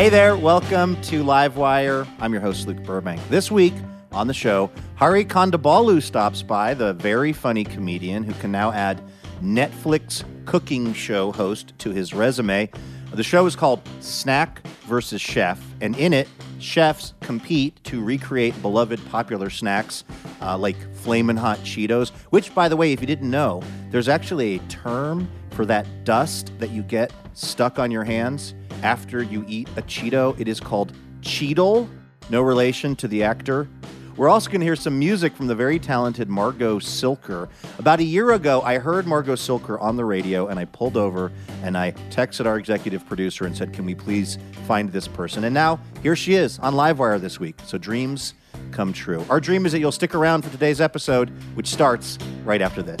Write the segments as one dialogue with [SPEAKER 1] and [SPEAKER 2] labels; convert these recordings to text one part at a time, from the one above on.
[SPEAKER 1] Hey there, welcome to Livewire. I'm your host, Luke Burbank. This week on the show, Hari Kondabolu stops by, the very funny comedian who can now add Netflix cooking show host to his resume. The show is called Snack versus Chef, and in it, chefs compete to recreate beloved popular snacks uh, like Flamin' Hot Cheetos, which, by the way, if you didn't know, there's actually a term for that dust that you get stuck on your hands after you eat a Cheeto. It is called Cheetle, no relation to the actor. We're also going to hear some music from the very talented Margo Cilker. About a year ago, I heard Margo Cilker on the radio, and I pulled over and I texted our executive producer and said, Can we please find this person? And now here she is on Livewire this week. So dreams come true. Our dream is that you'll stick around for today's episode, which starts right after this.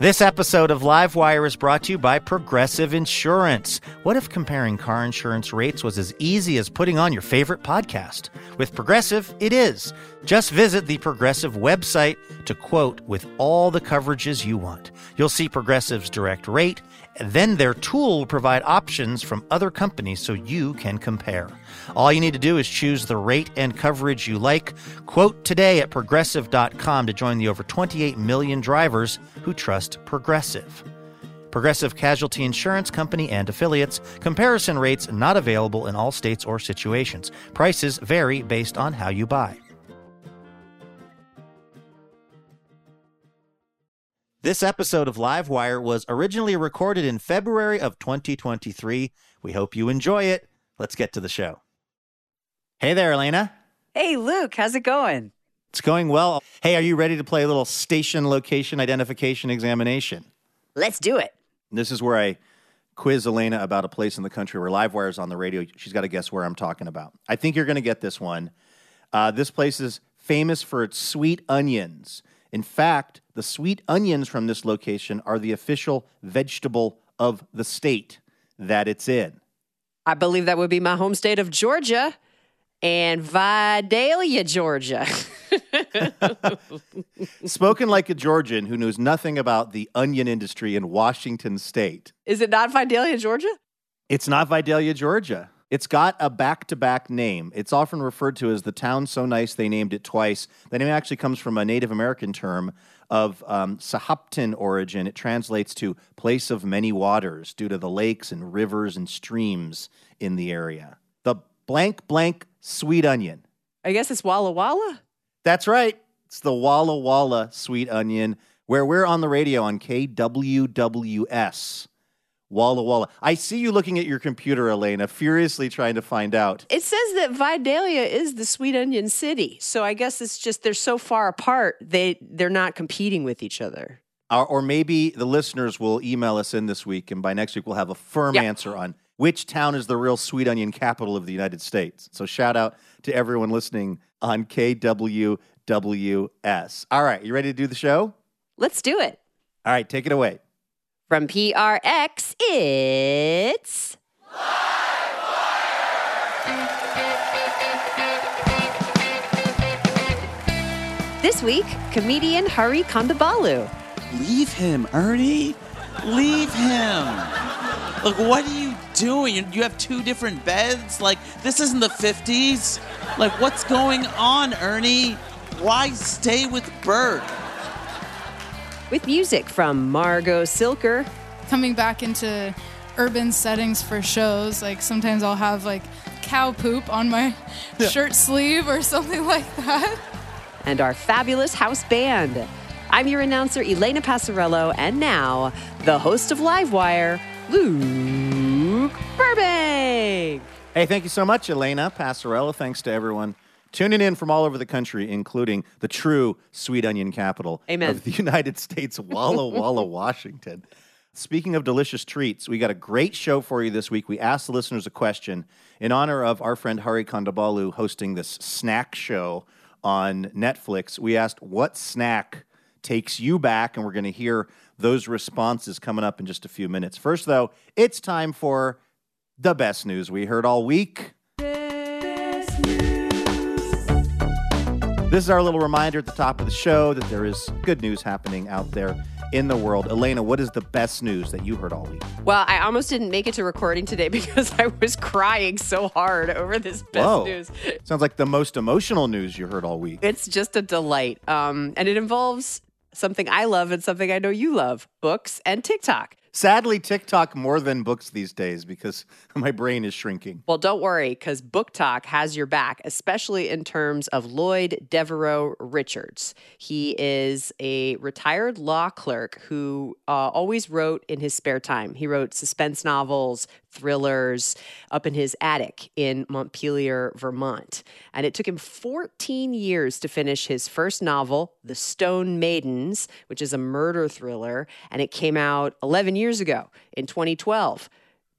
[SPEAKER 1] This episode of Livewire is brought to you by Progressive Insurance. What if comparing car insurance rates was as easy as putting on your favorite podcast? With Progressive, it is. Just visit the Progressive website to quote with all the coverages you want. You'll see Progressive's direct rate then their tool will provide options from other companies so you can compare. All you need to do is choose the rate and coverage you like. Quote today at progressive.com to join the over 28 million drivers who trust Progressive. Progressive Casualty Insurance Company and affiliates. Comparison rates not available in all states or situations. Prices vary based on how you buy. This episode of Livewire was originally recorded in February of 2023. We hope you enjoy it. Let's get to the show. Hey there, Elena.
[SPEAKER 2] Hey, Luke, how's it going?
[SPEAKER 1] It's going well. Hey, are you ready to play a little station location identification examination?
[SPEAKER 2] Let's do it.
[SPEAKER 1] This is where I quiz Elena about a place in the country where Livewire is on the radio. She's got to guess where I'm talking about. I think you're going to get this one. Uh, this place is famous for its sweet onions. In fact, the sweet onions from this location are the official vegetable of the state that it's in.
[SPEAKER 2] I believe that would be my home state of Georgia and Vidalia, Georgia.
[SPEAKER 1] Spoken like a Georgian who knows nothing about the onion industry in Washington state.
[SPEAKER 2] Is it not Vidalia, Georgia?
[SPEAKER 1] It's not Vidalia, Georgia. It's got a back to back name. It's often referred to as the town so nice they named it twice. The name actually comes from a Native American term of um, Sahaptin origin. It translates to place of many waters due to the lakes and rivers and streams in the area. The blank blank sweet onion.
[SPEAKER 2] I guess it's Walla Walla.
[SPEAKER 1] That's right. It's the Walla Walla sweet onion, where we're on the radio on KWWS. Walla Walla. I see you looking at your computer, Elena, furiously trying to find out.
[SPEAKER 2] It says that Vidalia is the Sweet Onion City. So I guess it's just they're so far apart, they they're not competing with each other.
[SPEAKER 1] Or, or maybe the listeners will email us in this week, and by next week we'll have a firm
[SPEAKER 2] Yep.
[SPEAKER 1] answer on which town is the real sweet onion capital of the United States. So shout out to everyone listening on KWWS. All right, you ready to do the show?
[SPEAKER 2] Let's do it.
[SPEAKER 1] All right, take it away.
[SPEAKER 2] From PRX, it's. This week, comedian Hari Kondabolu.
[SPEAKER 3] Leave him, Ernie. Leave him. Look, what are you doing? You- have two different beds? Like, this isn't the 50s? Like, what's going on, Ernie? Why stay with Bert?
[SPEAKER 2] With music from Margo Cilker,
[SPEAKER 4] coming back into urban settings for shows. Like sometimes I'll have like cow poop on my shirt sleeve or something like that.
[SPEAKER 2] and our fabulous house band. I'm your announcer, Elena Passarello, and now the host of Livewire, Luke Burbank.
[SPEAKER 1] Hey, thank you so much, Elena Passarello. Thanks to everyone tuning in from all over the country, including the true sweet onion capital
[SPEAKER 2] Amen.
[SPEAKER 1] of the United States, Walla Walla, Washington. Speaking of delicious treats, we got a great show for you this week. We asked the listeners a question in honor of our friend Hari Kondabolu hosting this snack show on Netflix. We asked what snack takes you back, and we're going to hear those responses coming up in just a few minutes. First, though, it's time for the best news we heard all week. This is our little reminder at the top of the show that there is good news happening out there in the world. Elena, what is the best news that you heard all week?
[SPEAKER 2] Well, I almost didn't make it to recording today because I was crying so hard over this best
[SPEAKER 1] Whoa.
[SPEAKER 2] news.
[SPEAKER 1] Sounds like the most emotional news you heard all week.
[SPEAKER 2] It's just a delight. Um, and it involves something I love and something I know you love books and TikTok.
[SPEAKER 1] Sadly, TikTok more than books these days because my brain is shrinking.
[SPEAKER 2] Well, don't worry, because BookTok has your back, especially in terms of Lloyd Devereaux Richards. He is a retired law clerk who uh, always wrote in his spare time. He wrote suspense novels, thrillers up in his attic in Montpelier, Vermont. And it took him 14 years to finish his first novel, The Stone Maidens, which is a murder thriller. And it came out 11 years ago in 2012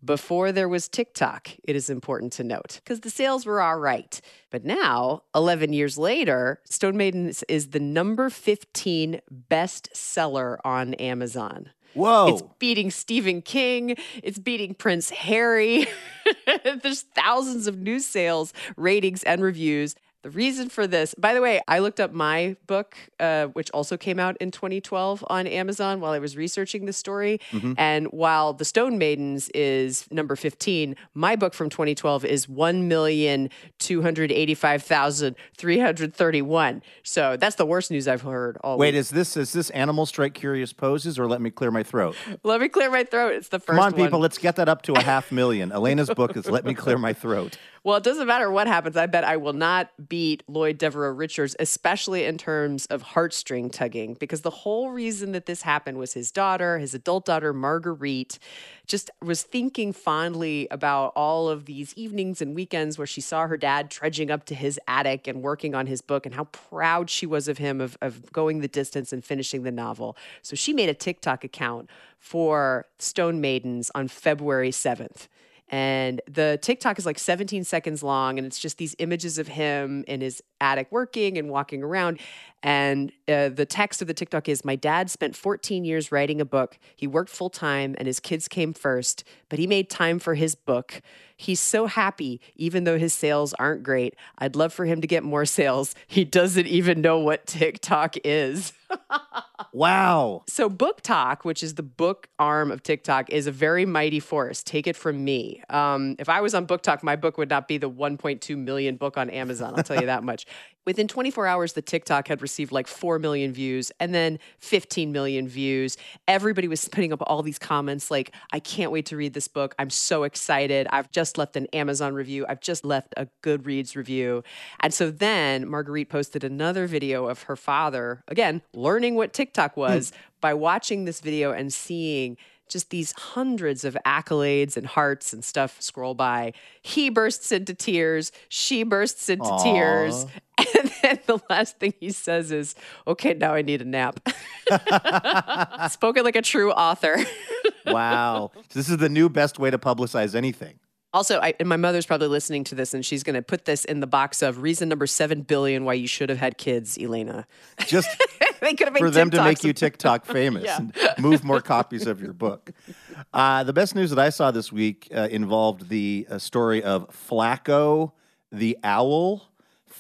[SPEAKER 2] before there was TikTok, it is important to note, because the sales were all right. But now, 11 years later, Stone Maidens is the number 15 best seller on Amazon.
[SPEAKER 1] Whoa.
[SPEAKER 2] It's beating Stephen King. It's beating Prince Harry. There's thousands of news sales, ratings, and reviews. The reason for this, by the way, I looked up my book, uh, which also came out in 2012 on Amazon while I was researching the story. And while The Stone Maidens is number 15, my book from 2012 is 1,285,331. So that's the worst news I've heard all
[SPEAKER 1] Wait,
[SPEAKER 2] week.
[SPEAKER 1] is this is this Animals Strike Curious Poses or Let Me Clear My Throat?
[SPEAKER 2] Let me clear my throat. It's the first
[SPEAKER 1] Come on,
[SPEAKER 2] one.
[SPEAKER 1] people, let's get that up to a half million. Elena's book is Let Me Clear My Throat.
[SPEAKER 2] Well, it doesn't matter what happens. I bet I will not beat Lloyd Devereaux Richards, especially in terms of heartstring tugging, because the whole reason that this happened was his daughter, his adult daughter, Marguerite, just was thinking fondly about all of these evenings and weekends where she saw her dad trudging up to his attic and working on his book and how proud she was of him of, of going the distance and finishing the novel. So she made a TikTok account for Stone Maidens on February 7th. And the TikTok is like 17 seconds long, and it's just these images of him in his attic working and walking around. And uh, the text of the TikTok is My dad spent 14 years writing a book. He worked full time, and his kids came first, but he made time for his book. He's so happy, even though his sales aren't great. I'd love for him to get more sales. He doesn't even know what TikTok is.
[SPEAKER 1] Wow.
[SPEAKER 2] So, BookTok, which is the book arm of TikTok, is a very mighty force. Take it from me. Um, if I was on BookTok, my book would not be the 1.2 million book on Amazon. I'll tell you that much. Within 24 hours, the TikTok had received like 4 million views and then 15 million views. Everybody was putting up all these comments like, I can't wait to read this book. I'm so excited. I've just left an Amazon review. I've just left a Goodreads review. And so then Marguerite posted another video of her father, again, learning what TikTok hmm. was by watching this video and seeing just these hundreds of accolades and hearts and stuff scroll by. He bursts into tears. She bursts into
[SPEAKER 1] Aw.
[SPEAKER 2] tears. And then the last thing he says is, okay, now I need a nap. Spoken like a true author.
[SPEAKER 1] Wow. this is the new best way to publicize anything.
[SPEAKER 2] Also, I, and my mother's probably listening to this, and she's going to put this in the box of reason number seven billion why you should have had kids, Elena.
[SPEAKER 1] Just
[SPEAKER 2] they could have made
[SPEAKER 1] for them to make you TikTok famous
[SPEAKER 2] Yeah.
[SPEAKER 1] and move more copies of your book. Uh, the best news that I saw this week uh, involved the uh, story of Flacco the owl.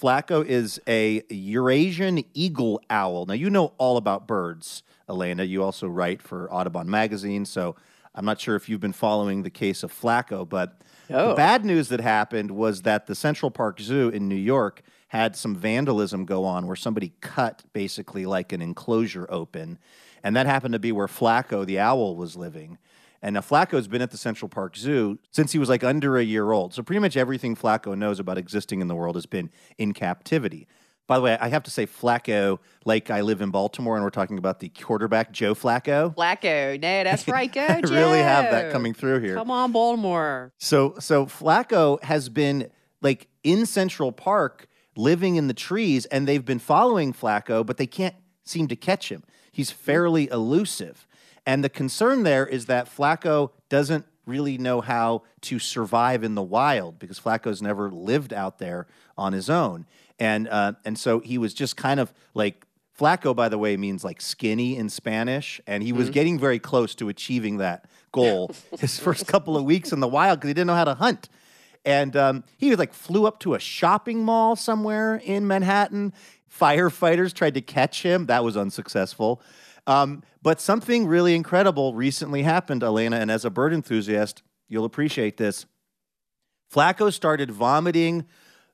[SPEAKER 1] Flacco is a Eurasian eagle owl. Now, you know all about birds, Elena. You also write for Audubon Magazine, so I'm not sure if you've been following the case of Flacco, but the
[SPEAKER 2] Oh.
[SPEAKER 1] bad news that happened was that the Central Park Zoo in New York had some vandalism go on where somebody cut basically like an enclosure open. And that happened to be where Flacco the owl was living. And now Flacco's been at the Central Park Zoo since he was like under a year old. So pretty much everything Flacco knows about existing in the world has been in captivity. By the way, I have to say Flacco, like I live in Baltimore and we're talking about the quarterback Joe Flacco.
[SPEAKER 2] Flacco. No, that's right. Go,
[SPEAKER 1] I really have that coming through here.
[SPEAKER 2] Come on, Baltimore.
[SPEAKER 1] So so Flacco has been like in Central Park living in the trees, and they've been following Flacco, but they can't seem to catch him. He's fairly elusive. And the concern there is that Flacco doesn't really know how to survive in the wild because Flacco's never lived out there on his own. And uh, and so he was just kind of like Flacco, by the way, means like skinny in Spanish, and he was getting very close to achieving that goal his first couple of weeks in the wild because he didn't know how to hunt. And um, he like flew up to a shopping mall somewhere in Manhattan. Firefighters tried to catch him. That was unsuccessful. Um, but something really incredible recently happened, Elena. And as a bird enthusiast, you'll appreciate this. Flacco started vomiting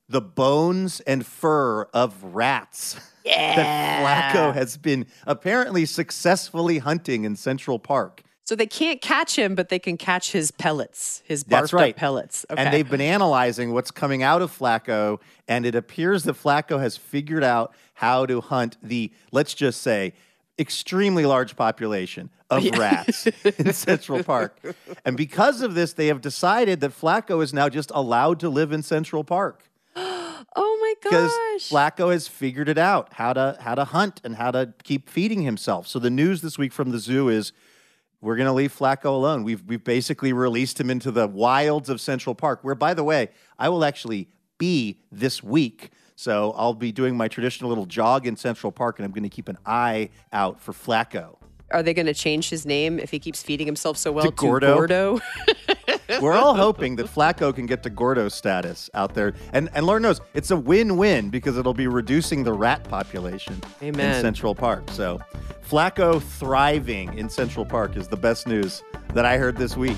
[SPEAKER 1] the bones and fur of rats that Flacco has been apparently successfully hunting in Central Park.
[SPEAKER 2] So they can't catch him, but they can catch his pellets, his barfed
[SPEAKER 1] That's right.
[SPEAKER 2] pellets. Okay.
[SPEAKER 1] And they've been analyzing what's coming out of Flacco, and it appears that Flacco has figured out how to hunt the, let's just say, extremely large population of rats in Central Park. And because of this, they have decided that Flacco is now just allowed to live in Central Park
[SPEAKER 2] oh my gosh. because.
[SPEAKER 1] Flacco has figured it out how to how to hunt and how to keep feeding himself. So the news this week from the zoo is we're going to leave Flacco alone. We've we've basically released him into the wilds of Central Park, where by the way, I will actually be this week. So I'll be doing my traditional little jog in Central Park, and I'm going to keep an eye out for Flacco.
[SPEAKER 2] Are they going to change his name if he keeps feeding himself so well to,
[SPEAKER 1] Gordo?
[SPEAKER 2] Gordo?
[SPEAKER 1] We're all hoping that Flacco can get to Gordo status out there. And and Lord knows it's a win-win because it'll be reducing the rat population
[SPEAKER 2] Amen.
[SPEAKER 1] in Central Park. So Flacco thriving in Central Park is the best news that I heard this week.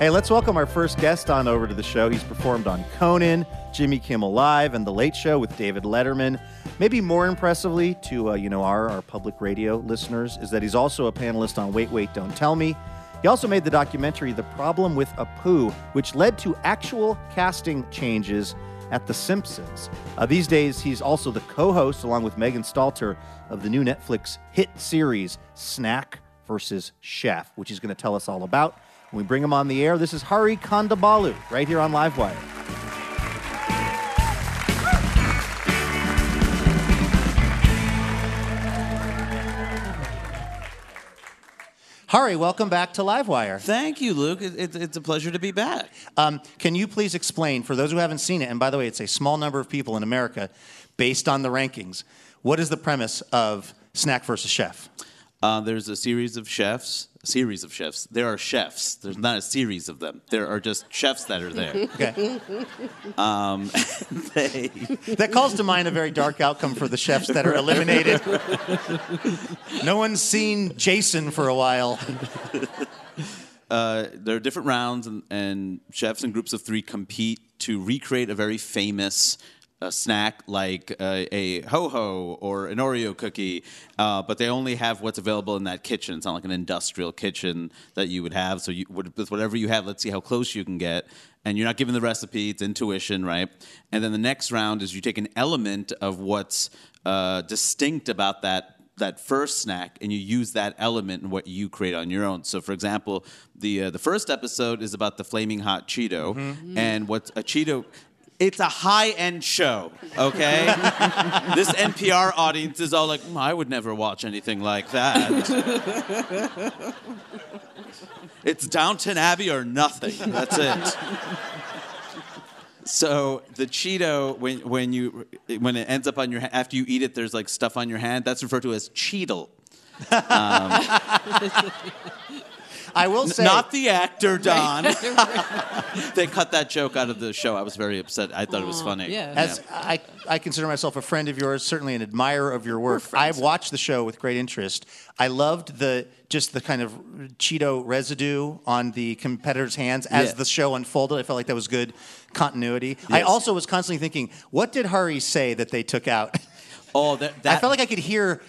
[SPEAKER 1] Hey, let's welcome our first guest on over to the show. He's performed on Conan, Jimmy Kimmel Live, and The Late Show with David Letterman. Maybe more impressively to uh, you know our, our public radio listeners is that he's also a panelist on Wait Wait Don't Tell Me. He also made the documentary The Problem with Apu, which led to actual casting changes at The Simpsons. Uh, these days, he's also the co-host, along with Megan Stalter, of the new Netflix hit series Snack versus Chef, which he's going to tell us all about. When we bring him on the air, this is Hari Kondabolu, right here on Livewire. Hari, welcome back to Livewire.
[SPEAKER 3] Thank you, Luke. It, it, it's a pleasure to be back.
[SPEAKER 1] Um, can you please explain, for those who haven't seen it, and by the way, it's a small number of people in America based on the rankings, what is the premise of Snack versus Chef?
[SPEAKER 3] Uh, there's a series of chefs. A series of chefs. There are chefs. There's not a series of them. There are just chefs that are there.
[SPEAKER 1] Okay.
[SPEAKER 3] Um, they,
[SPEAKER 1] that calls to mind a very dark outcome for the chefs that are eliminated. no one's seen Jason for a while.
[SPEAKER 3] uh, there are different rounds, and, and chefs in groups of three compete to recreate a very famous uh, snack like uh, a ho ho or an Oreo cookie, uh, but they only have what's available in that kitchen. It's not like an industrial kitchen that you would have. So you, with whatever you have, let's see how close you can get. And you're not given the recipe; it's intuition, right? And then the next round is you take an element of what's uh, distinct about that that first snack and you use that element in what you create on your own. So, for example, the uh, the first episode is about the flaming hot Cheeto, and what's a Cheeto. It's a high end show, okay? this NPR audience is all like, "Mm, I would never watch anything like that. it's Downton Abbey or nothing. That's it. So the Cheeto, when when you when it ends up on your ha- after you eat it, there's like stuff on your hand. That's referred to as Cheetle.
[SPEAKER 1] I will say,
[SPEAKER 3] Not the actor Don. they cut that joke out of the show. I was very upset. I thought it was funny.
[SPEAKER 4] yeah.
[SPEAKER 1] as I, I consider myself a friend of yours, certainly an admirer of your work. I've watched the show with great interest. I loved the just the kind of Cheeto residue on the competitors' hands as
[SPEAKER 3] Yeah.
[SPEAKER 1] the show unfolded. I felt like that was good continuity. I also was constantly thinking, what did Hari say that they took out?
[SPEAKER 3] Oh, that, that
[SPEAKER 1] I felt like I could hear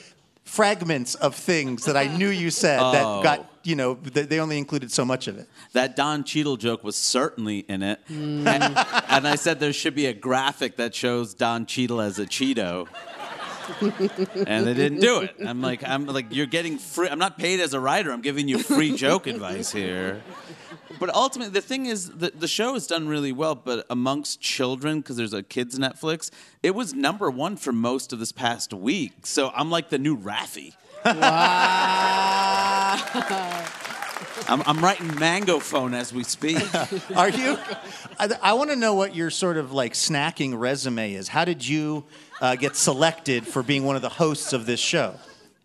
[SPEAKER 1] fragments of things that I knew you said that
[SPEAKER 3] Oh.
[SPEAKER 1] got, you know, th- they only included so much of it.
[SPEAKER 3] that Don Cheadle joke was certainly in it. Mm. And, and I said there should be a graphic that shows Don Cheadle as a Cheeto. and they didn't do it. I'm like, I'm like, you're getting free. I'm not paid as a writer. I'm giving you free joke advice here. But ultimately, the thing is, the, the show has done really well. But amongst children, because there's a kids Netflix, it was number one for most of this past week. So I'm like the new Raffi. I'm, I'm writing Mango Phone as we speak.
[SPEAKER 1] Are you? I, I want to know what your sort of like snacking resume is. How did you uh, get selected for being one of the hosts of this show?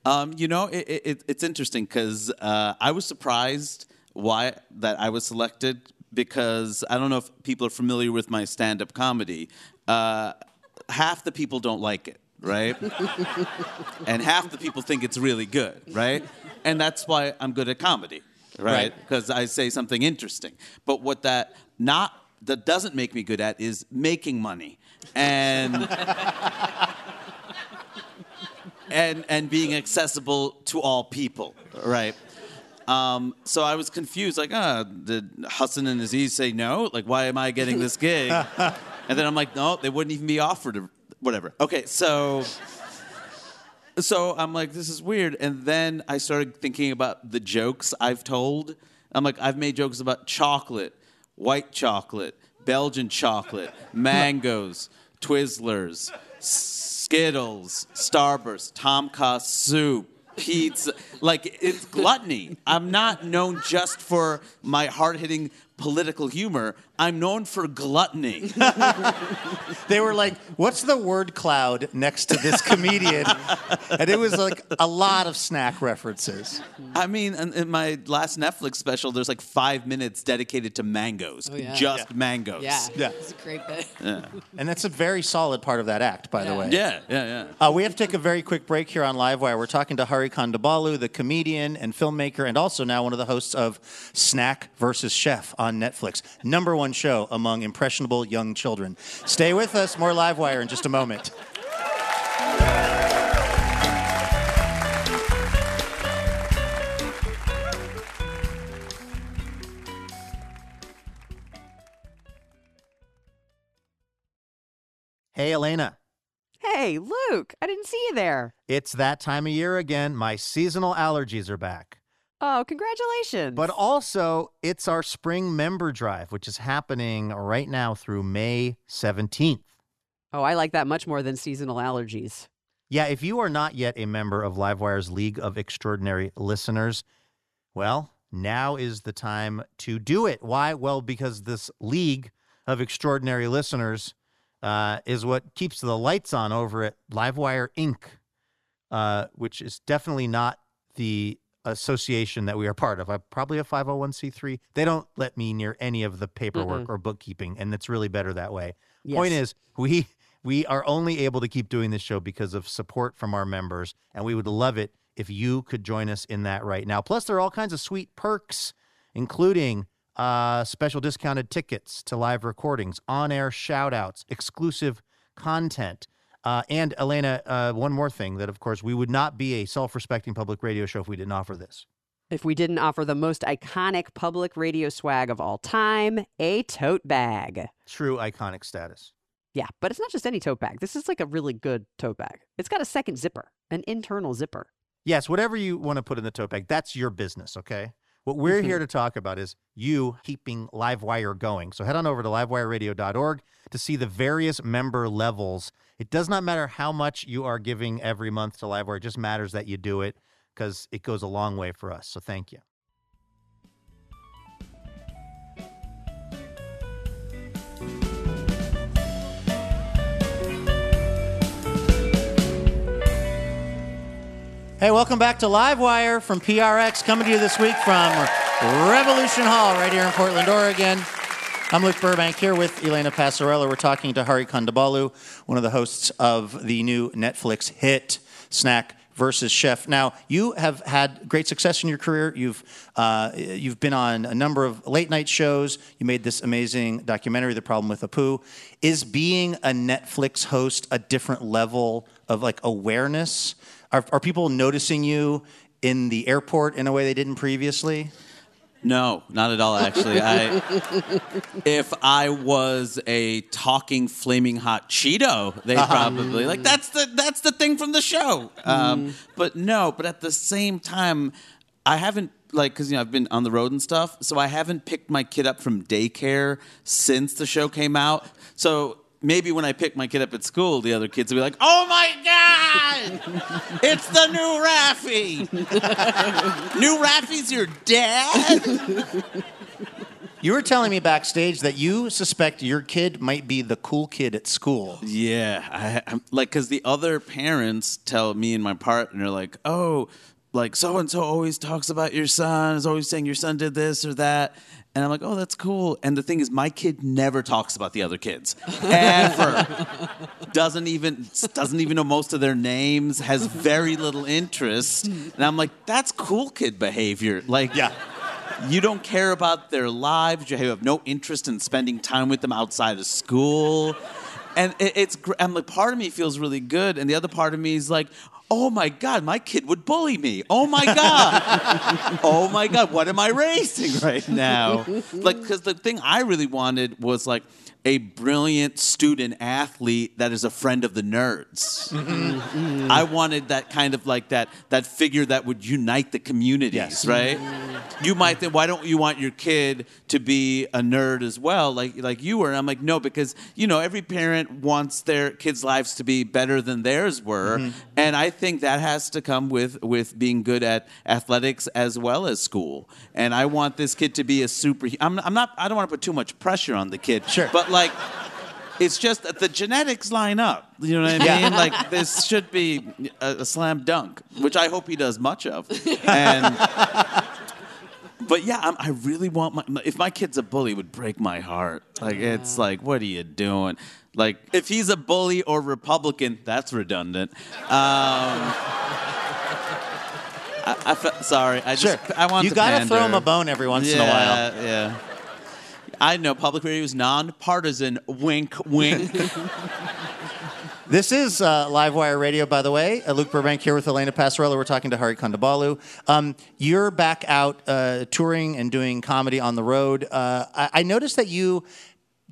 [SPEAKER 3] Um, you know, it, it, it's interesting because uh, I was surprised why that I was selected because I don't know if people are familiar with my stand-up comedy. Uh, half the people don't like it, right? and half the people think it's really good, right? And that's why I'm good at comedy, right?
[SPEAKER 1] Right.
[SPEAKER 3] Because I say something interesting. But what that not that doesn't make me good at is making money and and and being accessible to all people, right? Um, so I was confused, like, ah, did Hassan and Aziz say no? Like, why am I getting this gig? and then I'm like, no, they wouldn't even be offered, or whatever. Okay, so so I'm like, this is weird. And then I started thinking about the jokes I've told. I'm like, I've made jokes about chocolate, white chocolate, Belgian chocolate, mangoes, Twizzlers, Skittles, Starburst, Tom Kha soup, pizza. Like, it's gluttony. I'm not known just for my hard hitting political humor, I'm known for gluttony.
[SPEAKER 1] They were like, "What's the word cloud next to this comedian?" and it was like a lot of snack references.
[SPEAKER 3] I mean, in, in my last Netflix special, there's like five minutes dedicated to mangoes.
[SPEAKER 2] yeah.
[SPEAKER 3] Just mangoes.
[SPEAKER 2] Yeah,
[SPEAKER 1] Yeah.
[SPEAKER 2] it's a great bit. Yeah.
[SPEAKER 1] And that's a very solid part of that act, by the way.
[SPEAKER 3] Yeah, yeah, yeah.
[SPEAKER 1] Uh, we have to take a very quick break here on Livewire. We're talking to Hari Kondabolu, the comedian and filmmaker, and also now one of the hosts of Snack versus Chef on Netflix. Number one show among impressionable young children. Stay with us. More Livewire in just a moment. Hey, Elena.
[SPEAKER 5] Hey, Luke, I didn't see you there.
[SPEAKER 1] It's that time of year again. My seasonal allergies are back.
[SPEAKER 5] Oh, congratulations.
[SPEAKER 1] But also, it's our spring member drive, which is happening right now through May 17th.
[SPEAKER 5] oh, I like that much more than seasonal allergies.
[SPEAKER 1] Yeah, if you are not yet a member of Livewire's League of Extraordinary Listeners, well, now is the time to do it. Why? Well, because this League of Extraordinary Listeners uh, is what keeps the lights on over at Livewire Inc., uh, which is definitely not the association that we are part of. I'm probably a 501c3. They don't let me near any of the paperwork or bookkeeping, and it's really better that way. Point is, we we are only able to keep doing this show because of support from our members, and we would love it if you could join us in that right now. Plus, there are all kinds of sweet perks, including uh, special discounted tickets to live recordings, on-air shout-outs, exclusive content. Uh, and Elena, uh, one more thing that, of course, we would not be a self-respecting public radio show if we didn't offer this.
[SPEAKER 5] If we didn't offer the most iconic public radio swag of all time, a tote bag.
[SPEAKER 1] True iconic status.
[SPEAKER 5] Yeah, but it's not just any tote bag. This is like a really good tote bag. It's got a second zipper, an internal zipper.
[SPEAKER 1] Yes, whatever you want to put in the tote bag, that's your business, okay? What we're
[SPEAKER 5] Mm-hmm.
[SPEAKER 1] here to talk about is you keeping Livewire going. So head on over to livewireradio.org to see the various member levels. It does not matter how much you are giving every month to Livewire, it just matters that you do it because it goes a long way for us. So thank you. Hey, welcome back to Livewire from PRX, coming to you this week from Revolution Hall right here in Portland, Oregon. I'm Luke Burbank here with Elena Passarello. We're talking to Hari Kondabolu, one of the hosts of the new Netflix hit Snack versus Chef. Now, you have had great success in your career. You've uh, you've been on a number of late night shows. You made this amazing documentary, The Problem with Apu. Is being a Netflix host a different level of like awareness? Are, are people noticing you in the airport in a way they didn't previously?
[SPEAKER 3] No, not at all. Actually, I if I was a talking flaming hot Cheeto, they probably like that's the that's the thing from the show. Um, but no, but at the same time, I haven't like because you know I've been on the road and stuff, so I haven't picked my kid up from daycare since the show came out. So. Maybe when I pick my kid up at school, the other kids will be like, "Oh my god, it's the new Raffi! new Raffi's your dad."
[SPEAKER 1] You were telling me backstage that you suspect your kid might be the cool kid at school.
[SPEAKER 3] Yeah, I, I'm like because the other parents tell me and my partner like, oh, like so and so always talks about your son, is always saying your son did this or that, and I'm like, oh, that's cool. And the thing is, my kid never talks about the other kids ever. doesn't even doesn't even know most of their names. Has very little interest, and I'm like, that's cool kid behavior. Like,
[SPEAKER 1] Yeah.
[SPEAKER 3] you don't care about their lives. You have no interest in spending time with them outside of school. And it, it's, I'm like, part of me feels really good, and the other part of me is like, oh my God, my kid would bully me. Oh my God. oh my God, what am I raising right now? Like, because the thing I really wanted was like, a brilliant student athlete that is a friend of the nerds. I wanted that kind of like that that figure that would unite the communities,
[SPEAKER 1] Yes.
[SPEAKER 3] right? You might think, why don't you want your kid to be a nerd as well, like like you were? And I'm like, no, because you know every parent wants their kids' lives to be better than theirs were, mm-hmm. and I think that has to come with with being good at athletics as well as school. And I want this kid to be a super. I'm, I'm not. I don't want to put too much pressure on the kid.
[SPEAKER 1] Sure.
[SPEAKER 3] but like. Like, it's just that the genetics line up. You know what I mean?
[SPEAKER 1] Yeah.
[SPEAKER 3] Like this should be a, a slam dunk, which I hope he does much of. And but yeah, I'm, I really want my. If my kid's a bully, it would break my heart. Like it's like, what are you doing? Like if he's a bully or Republican, that's redundant. Um, I, I fe- sorry. I
[SPEAKER 1] Sure.
[SPEAKER 3] just I want
[SPEAKER 1] you
[SPEAKER 3] to
[SPEAKER 1] gotta
[SPEAKER 3] pander.
[SPEAKER 1] throw him a bone every once in a while.
[SPEAKER 3] Yeah, yeah. I know public radio is nonpartisan. Wink, wink.
[SPEAKER 1] This is uh, Livewire Radio, by the way. Uh, Luke Burbank here with Elena Passarello. We're talking to Hari Kondabolu. Um, you're back out uh, touring and doing comedy on the road. Uh, I-, I noticed that you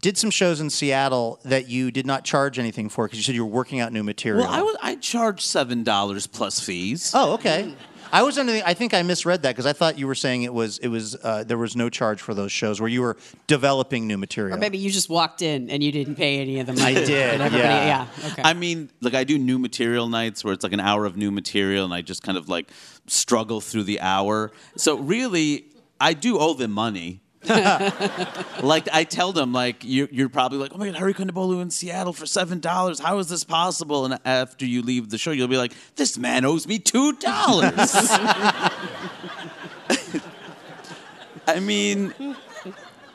[SPEAKER 1] did some shows in Seattle that you did not charge anything for because you said you were working out new material.
[SPEAKER 3] well, I was I charge seven dollars plus fees.
[SPEAKER 1] Oh, okay. I was under the. I think I misread that because I thought you were saying it was it was uh, there was no charge for those shows where you were developing new material.
[SPEAKER 5] Or maybe you just walked in and you didn't pay any of the
[SPEAKER 1] I did, yeah.
[SPEAKER 5] yeah. Okay.
[SPEAKER 3] I mean, like I do new material nights where it's like an hour of new material, and I just kind of like struggle through the hour. So really, I do owe them money. like I tell them, like you're, you're probably like, oh my god, Hari Kondabolu in Seattle for seven dollars. How is this possible? And after you leave the show, you'll be like, this man owes me two dollars. I mean,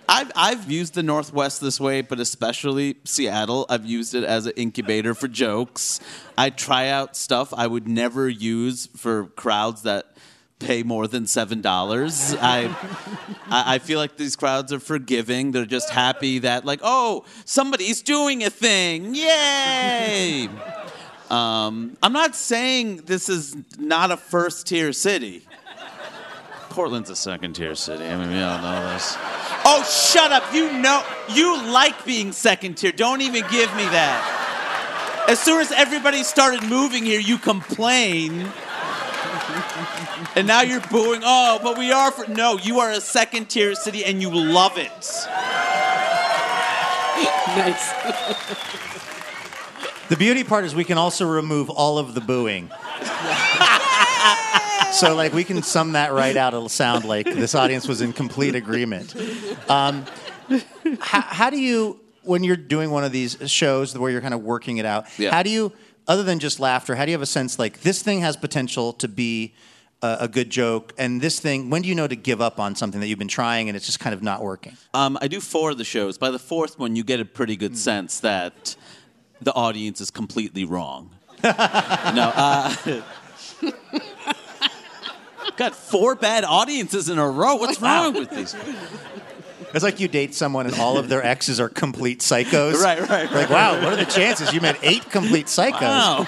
[SPEAKER 3] I've, I've used the Northwest this way, but especially Seattle. I've used it as an incubator for jokes. I try out stuff I would never use for crowds that pay more than seven dollars. I, I feel like these crowds are forgiving. They're just happy that like, oh, somebody's doing a thing. Yay! Um, I'm not saying this is not a first tier city. Portland's a second tier city. I mean, we all know this. Oh, shut up. You know, you like being second tier. Don't even give me that. As soon as everybody started moving here, you complain. And now you're booing. Oh, but we are for. No, you are a second tier city and you love it.
[SPEAKER 5] nice.
[SPEAKER 1] The beauty part is we can also remove all of the booing. so, like, we can sum that right out. It'll sound like this audience was in complete agreement. Um, how, how do you, when you're doing one of these shows where you're kind of working it out,
[SPEAKER 3] Yeah.
[SPEAKER 1] how do you, other than just laughter, how do you have a sense like this thing has potential to be a, a good joke, and this thing, when do you know to give up on something that you've been trying and it's just kind of not working?
[SPEAKER 3] Um, I do four of the shows. By the fourth one, you get a pretty good sense that the audience is completely wrong. no, uh, got four bad audiences in a row. What's wrong with these?
[SPEAKER 1] It's like you date someone and all of their exes are complete psychos.
[SPEAKER 3] Right, right,
[SPEAKER 1] Like, wow, what are the chances you met eight complete psychos?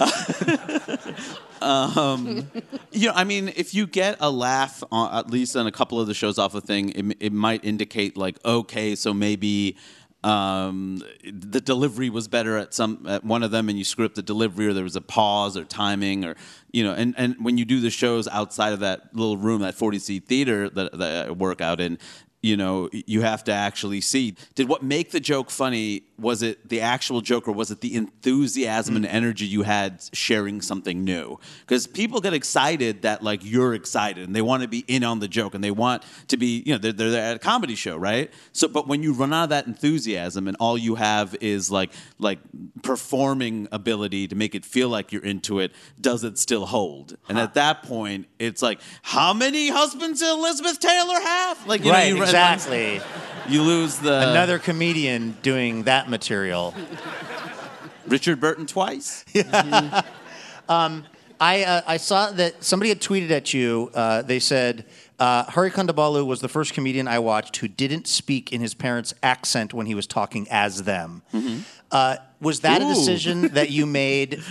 [SPEAKER 3] Wow. Um, you know, I mean, if you get a laugh, on, at least on a couple of the shows off a thing, it, it might indicate like, okay, so maybe um, the delivery was better at some at one of them, and you up the delivery, or there was a pause or timing, or you know, and, and when you do the shows outside of that little room, that forty seat theater that, that I work out in, you know, you have to actually see. Did what make the joke funny? Was it the actual joke, or was it the enthusiasm and mm. energy you had sharing something new? Because people get excited that like you're excited, and they want to be in on the joke, and they want to be, you know, they're, they're at a comedy show, right? So, but when you run out of that enthusiasm, and all you have is like like performing ability to make it feel like you're into it, does it still hold? And at that point, it's like, how many husbands did Elizabeth Taylor have? Like, you
[SPEAKER 1] right,
[SPEAKER 3] know, you
[SPEAKER 1] exactly.
[SPEAKER 3] you lose the
[SPEAKER 1] Another comedian doing that material.
[SPEAKER 3] Richard Burton twice.
[SPEAKER 1] I uh, I saw that somebody had tweeted at you. Uh, they said uh, Hari Kondabolu was the first comedian I watched who didn't speak in his parents' accent when he was talking as them. Uh, was that a
[SPEAKER 3] Ooh.
[SPEAKER 1] decision that you made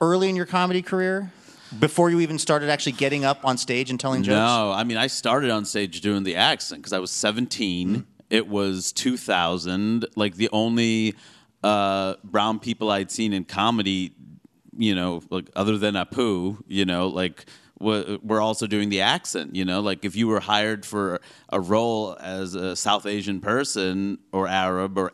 [SPEAKER 1] early in your comedy career? Before you even started actually getting up on stage and telling jokes?
[SPEAKER 3] No, I mean I started on stage doing the accent because I was 17. It was 2000. Like the only uh, brown people I'd seen in comedy, you know, like other than Apu, you know, like we're also doing the accent. You know, like if you were hired for a role as a South Asian person or Arab or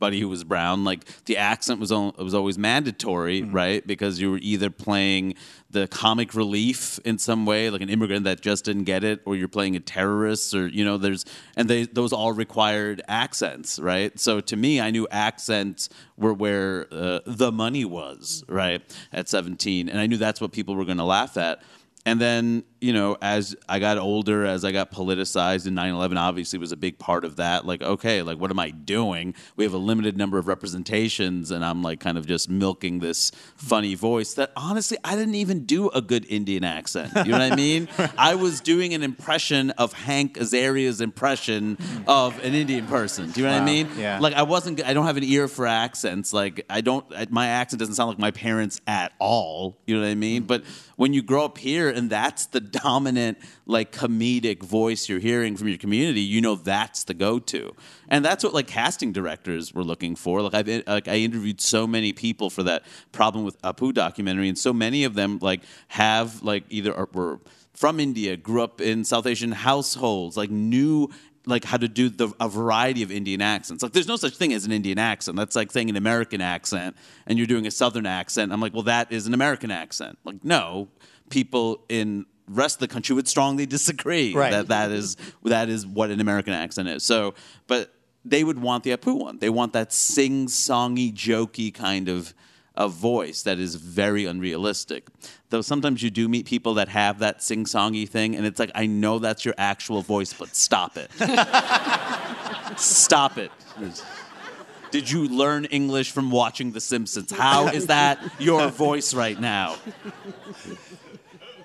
[SPEAKER 3] anybody who was brown, like the accent was was always mandatory, right? Because you were either playing the comic relief in some way, like an immigrant that just didn't get it, or you're playing a terrorist, or you know, there's and they those all required accents, right? So to me, I knew accents were where uh, the money was, right? At 17, and I knew that's what people were going to laugh at. And then, you know, as I got older, as I got politicized, and 9 11 obviously was a big part of that. Like, okay, like, what am I doing? We have a limited number of representations, and I'm like kind of just milking this funny voice that honestly, I didn't even do a good Indian accent. You know what I mean? I was doing an impression of Hank Azaria's impression of an Indian person. Do you know what I mean?
[SPEAKER 1] Yeah.
[SPEAKER 3] Like, I wasn't, I don't have an ear for accents. Like, I don't, my accent doesn't sound like my parents at all. You know what I mean? Mm. But when you grow up here and that's the dominant, like, comedic voice you're hearing from your community, you know that's the go to. And that's what, like, casting directors were looking for. Like, I've, eh, like, I interviewed so many people for that Problem with Apu documentary, and so many of them, like, have, like, either are, were from India, grew up in South Asian households, like, knew like how to do the, a variety of Indian accents. Like, there's no such thing as an Indian accent. That's like saying an American accent, and you're doing a Southern accent. I'm like, well, that is an American accent. Like, no, people in rest of the country would strongly disagree
[SPEAKER 1] Right.
[SPEAKER 3] that that is that is what an American accent is. So, but they would want the Apu one. They want that sing-songy, jokey kind of of voice that is very unrealistic. Though sometimes you do meet people that have that sing-songy thing, and it's like, I know that's your actual voice, but stop it. stop it. Did you learn English from watching The Simpsons? How is that your voice right now?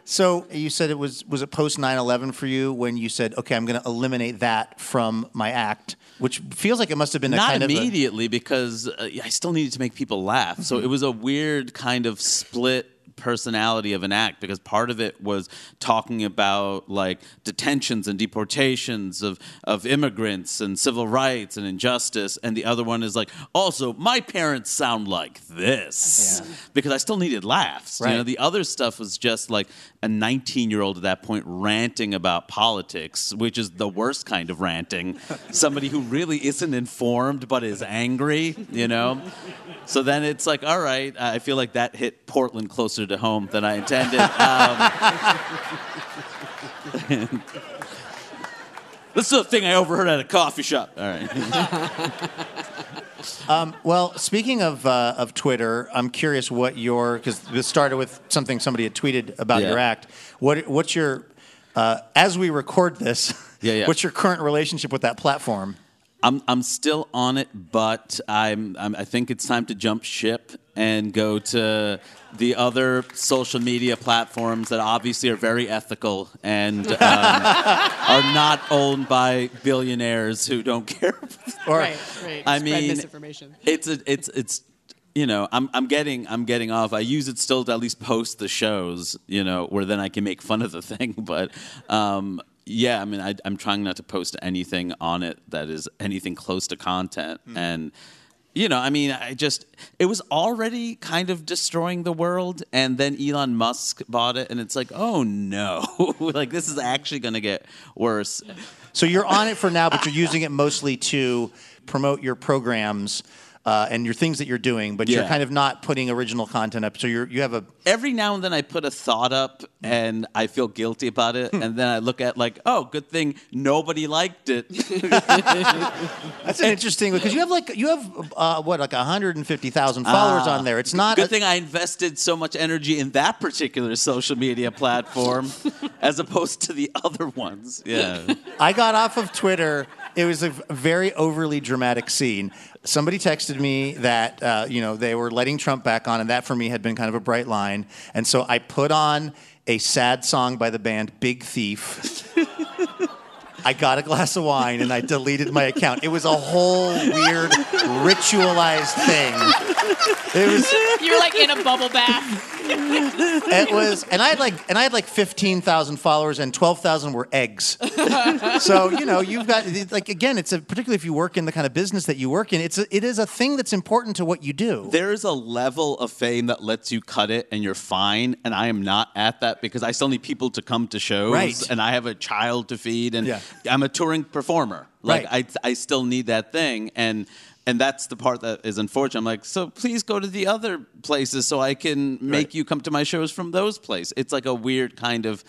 [SPEAKER 1] So you said it was was it post 9/11 for you when you said, "Okay, I'm going to eliminate that from my act," which feels like it must have been a
[SPEAKER 3] Not
[SPEAKER 1] kind of a-
[SPEAKER 3] immediately because uh, I still needed to make people laugh. So
[SPEAKER 1] Mm-hmm.
[SPEAKER 3] it was a weird kind of split personality of an act because part of it was talking about like detentions and deportations of of immigrants and civil rights and injustice and the other one is like also my parents sound like this. Because I still needed laughs you know? The other stuff was just like a 19 year old at that point ranting about politics which is the worst kind of ranting. Somebody who really isn't informed but is angry you know? So then it's like, all right, I feel like that hit Portland closer to home than I intended. Um, this is a thing I overheard at a coffee shop. All right.
[SPEAKER 1] Well, speaking of uh, of Twitter, I'm curious what your because this started with something somebody had tweeted about
[SPEAKER 3] Yeah.
[SPEAKER 1] your act. What what's your uh, as we record this?
[SPEAKER 3] Yeah, yeah.
[SPEAKER 1] What's your current relationship with that platform?
[SPEAKER 3] I'm I'm still on it, but I'm, I'm I think it's time to jump ship and go to the other social media platforms that obviously are very ethical and um, are not owned by billionaires who don't care.
[SPEAKER 1] Or
[SPEAKER 2] Right, right.
[SPEAKER 3] I
[SPEAKER 2] Spread
[SPEAKER 3] mean,
[SPEAKER 2] misinformation.
[SPEAKER 3] It's a, it's it's you know, I'm I'm getting I'm getting off. I use it still to at least post the shows, you know, where then I can make fun of the thing. But um, yeah, I mean, I, I'm trying not to post anything on it that is anything close to content, hmm. and you know, I mean, I just it was already kind of destroying the world, and then Elon Musk bought it, and it's like, oh no, like this is actually going to get worse.
[SPEAKER 1] So you're on it for now, but you're using it mostly to promote your programs uh, and your things that you're doing, but you're kind of not putting original content up. So you're you have a
[SPEAKER 3] every now and then I put a thought up and I feel guilty about it, and then I look at like, oh, good thing nobody liked it.
[SPEAKER 1] that's an interesting because you have like you have uh, what like 150,000 followers on there. It's not
[SPEAKER 3] good
[SPEAKER 1] a-
[SPEAKER 3] thing I invested so much energy in that particular social media platform as opposed to the other ones. Yeah.
[SPEAKER 1] I got off of Twitter. It was a very overly dramatic scene. Somebody texted me that uh, you know they were letting Trump back on, and that for me had been kind of a bright line. And so I put on a sad song by the band Big Thief. I got a glass of wine and I deleted my account. It was a whole weird ritualized thing. It was
[SPEAKER 6] You're like in a bubble bath.
[SPEAKER 1] it was and I had like and I had like 15,000 followers and 12,000 were eggs. so, you know, you've got like again, it's a particularly if you work in the kind of business that you work in, it's a, it is a thing that's important to what you do.
[SPEAKER 3] There is a level of fame that lets you cut it and you're fine, and I am not at that because I still need people to come to shows,
[SPEAKER 1] Right.
[SPEAKER 3] and I have a child to feed, and
[SPEAKER 1] Yeah.
[SPEAKER 3] I'm a touring performer. Like
[SPEAKER 1] Right.
[SPEAKER 3] I, I still need that thing, and and that's the part that is unfortunate. I'm like, so please go to the other places so I can make
[SPEAKER 1] Right.
[SPEAKER 3] you come to my shows from those places. It's like a weird kind of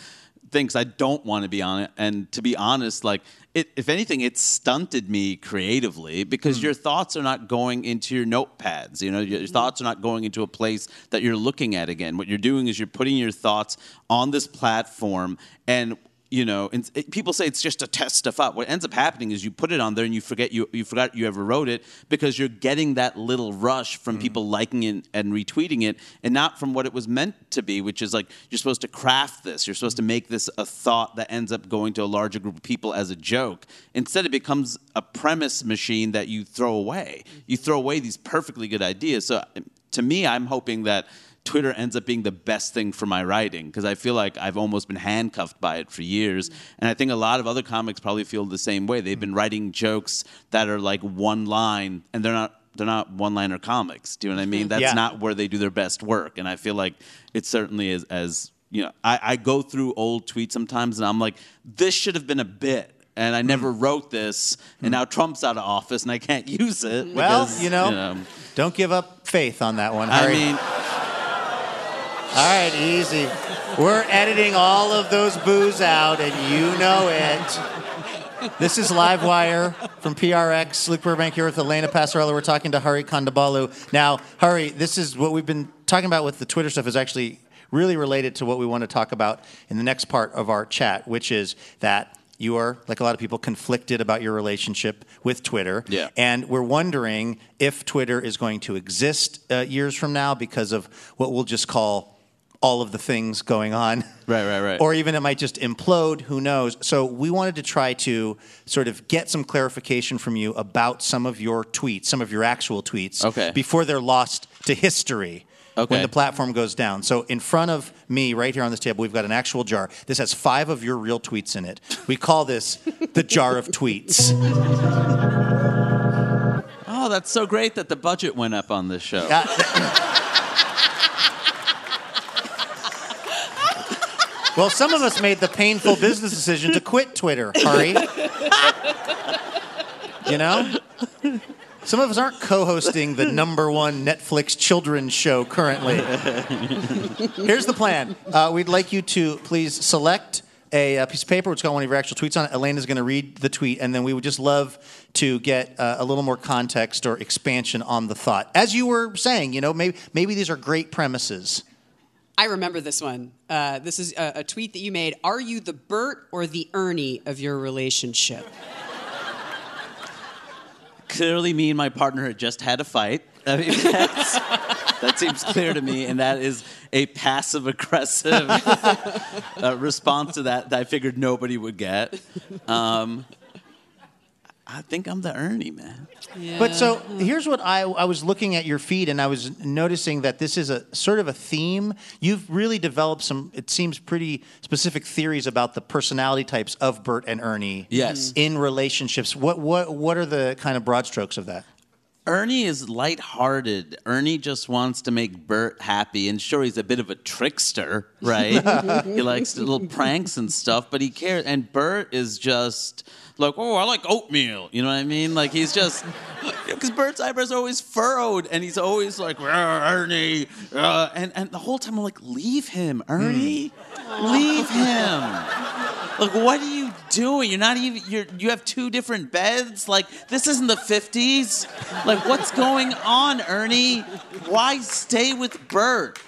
[SPEAKER 3] thing 'cause I don't want to be on it, and to be honest, like. It, if anything, it stunted me creatively because hmm. your thoughts are not going into your notepads. You know, your, your hmm. thoughts are not going into a place that you're looking at again. What you're doing is you're putting your thoughts on this platform, and you know, and it, people say it's just to test stuff out. What ends up happening is you put it on there and you forget you you forgot you ever wrote it because you're getting that little rush from mm-hmm. people liking it and retweeting it, and not from what it was meant to be, which is like you're supposed to craft this. You're supposed to mm-hmm. make this a thought that ends up going to a larger group of people as a joke. Instead, it becomes a premise machine that you throw away. Mm-hmm. You throw away these perfectly good ideas. So, to me, I'm hoping that. Twitter ends up being the best thing for my writing because I feel like I've almost been handcuffed by it for years. Mm-hmm. And I think a lot of other comics probably feel the same way. They've been mm-hmm. writing jokes that are like one line and they're not they're not one liner comics. Do you know what I mean? That's
[SPEAKER 1] Yeah.
[SPEAKER 3] not where they do their best work. And I feel like it certainly is as you know, I, I go through old tweets sometimes and I'm like, this should have been a bit. And I never mm-hmm. wrote this, and now Trump's out of office, and I can't use it.
[SPEAKER 1] well,
[SPEAKER 3] because,
[SPEAKER 1] you know, don't give up faith on that one.
[SPEAKER 3] I mean,
[SPEAKER 1] All right, easy. We're editing all of those boos out, and you know it. This is Livewire from PRX. Luke Burbank here with Elena Passarello. We're talking to Hari Kondabolu. Now, Hari, this is what we've been talking about with the Twitter stuff is actually really related to what we want to talk about in the next part of our chat, which is that you are, like a lot of people, conflicted about your relationship with Twitter.
[SPEAKER 3] Yeah.
[SPEAKER 1] And we're wondering if Twitter is going to exist uh, years from now because of what we'll just call all of the things going on.
[SPEAKER 3] Right, right, right.
[SPEAKER 1] Or even it might just implode, who knows. So we wanted to try to sort of get some clarification from you about some of your tweets, some of your actual tweets,
[SPEAKER 3] Okay.
[SPEAKER 1] before they're lost to history.
[SPEAKER 3] Okay.
[SPEAKER 1] When the platform goes down. So, in front of me, right here on this table, we've got an actual jar. This has five of your real tweets in it. We call this the jar of tweets.
[SPEAKER 3] oh, that's so great that the budget went up on this show.
[SPEAKER 1] Uh, well, some of us made the painful business decision to quit Twitter, Hari. you know? Some of us aren't co hosting the number one Netflix children's show currently. Here's the plan uh, we'd like you to please select a, uh piece of paper which got one of your actual tweets on it. Elena's going to read the tweet, and then we would just love to get uh, a little more context or expansion on the thought. As you were saying, you know, maybe, maybe these are great premises.
[SPEAKER 5] I remember this one. Uh, this is a, a tweet that you made. Are you the Bert or the Ernie of your relationship?
[SPEAKER 3] Clearly, me and my partner had just had a fight. I mean, that seems clear to me, and that is a passive aggressive uh, response to that that I figured nobody would get. Um, I think I'm the Ernie man. Yeah.
[SPEAKER 1] But so hmm. here's what I, I was looking at your feed and I was noticing that this is a sort of a theme. You've really developed some, it seems, pretty specific theories about the personality types of Bert and Ernie.
[SPEAKER 3] Yes. Hmm.
[SPEAKER 1] In relationships. What what what are the kind of broad strokes of that?
[SPEAKER 3] Ernie is lighthearted. Ernie just wants to make Bert happy. And sure, he's a bit of a trickster, right? he likes little pranks and stuff, but he cares. And Bert is just like, oh, I like oatmeal. You know what I mean? Like, he's just, because Bert's eyebrows are always furrowed and he's always like, Ernie. uh," and, and the whole time I'm like, leave him, Ernie. Leave him. Like, what are you doing? You're not even. You're. You have two different beds. Like, this isn't the '50s. Like, what's going on, Ernie? Why stay with Bert?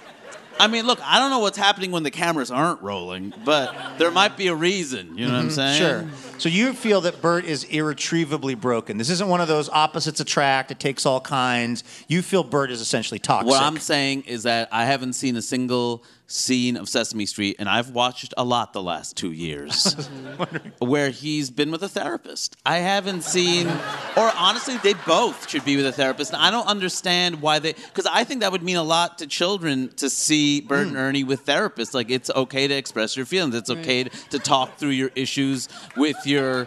[SPEAKER 3] I mean, look, I don't know what's happening when the cameras aren't rolling, but there might be a reason. You know what I'm saying?
[SPEAKER 1] Sure. So you feel that Bert is irretrievably broken. This isn't one of those opposites attract, it takes all kinds. You feel Bert is essentially toxic.
[SPEAKER 3] What I'm saying is that I haven't seen a single scene of Sesame Street, and I've watched a lot the last two years, where he's been with a therapist. I haven't seen, or honestly, they both should be with a therapist. And I don't understand why they, because I think that would mean a lot to children to see Bert and hmm. Ernie with therapists. Like, it's okay to express your feelings, it's okay to, to talk through your issues with your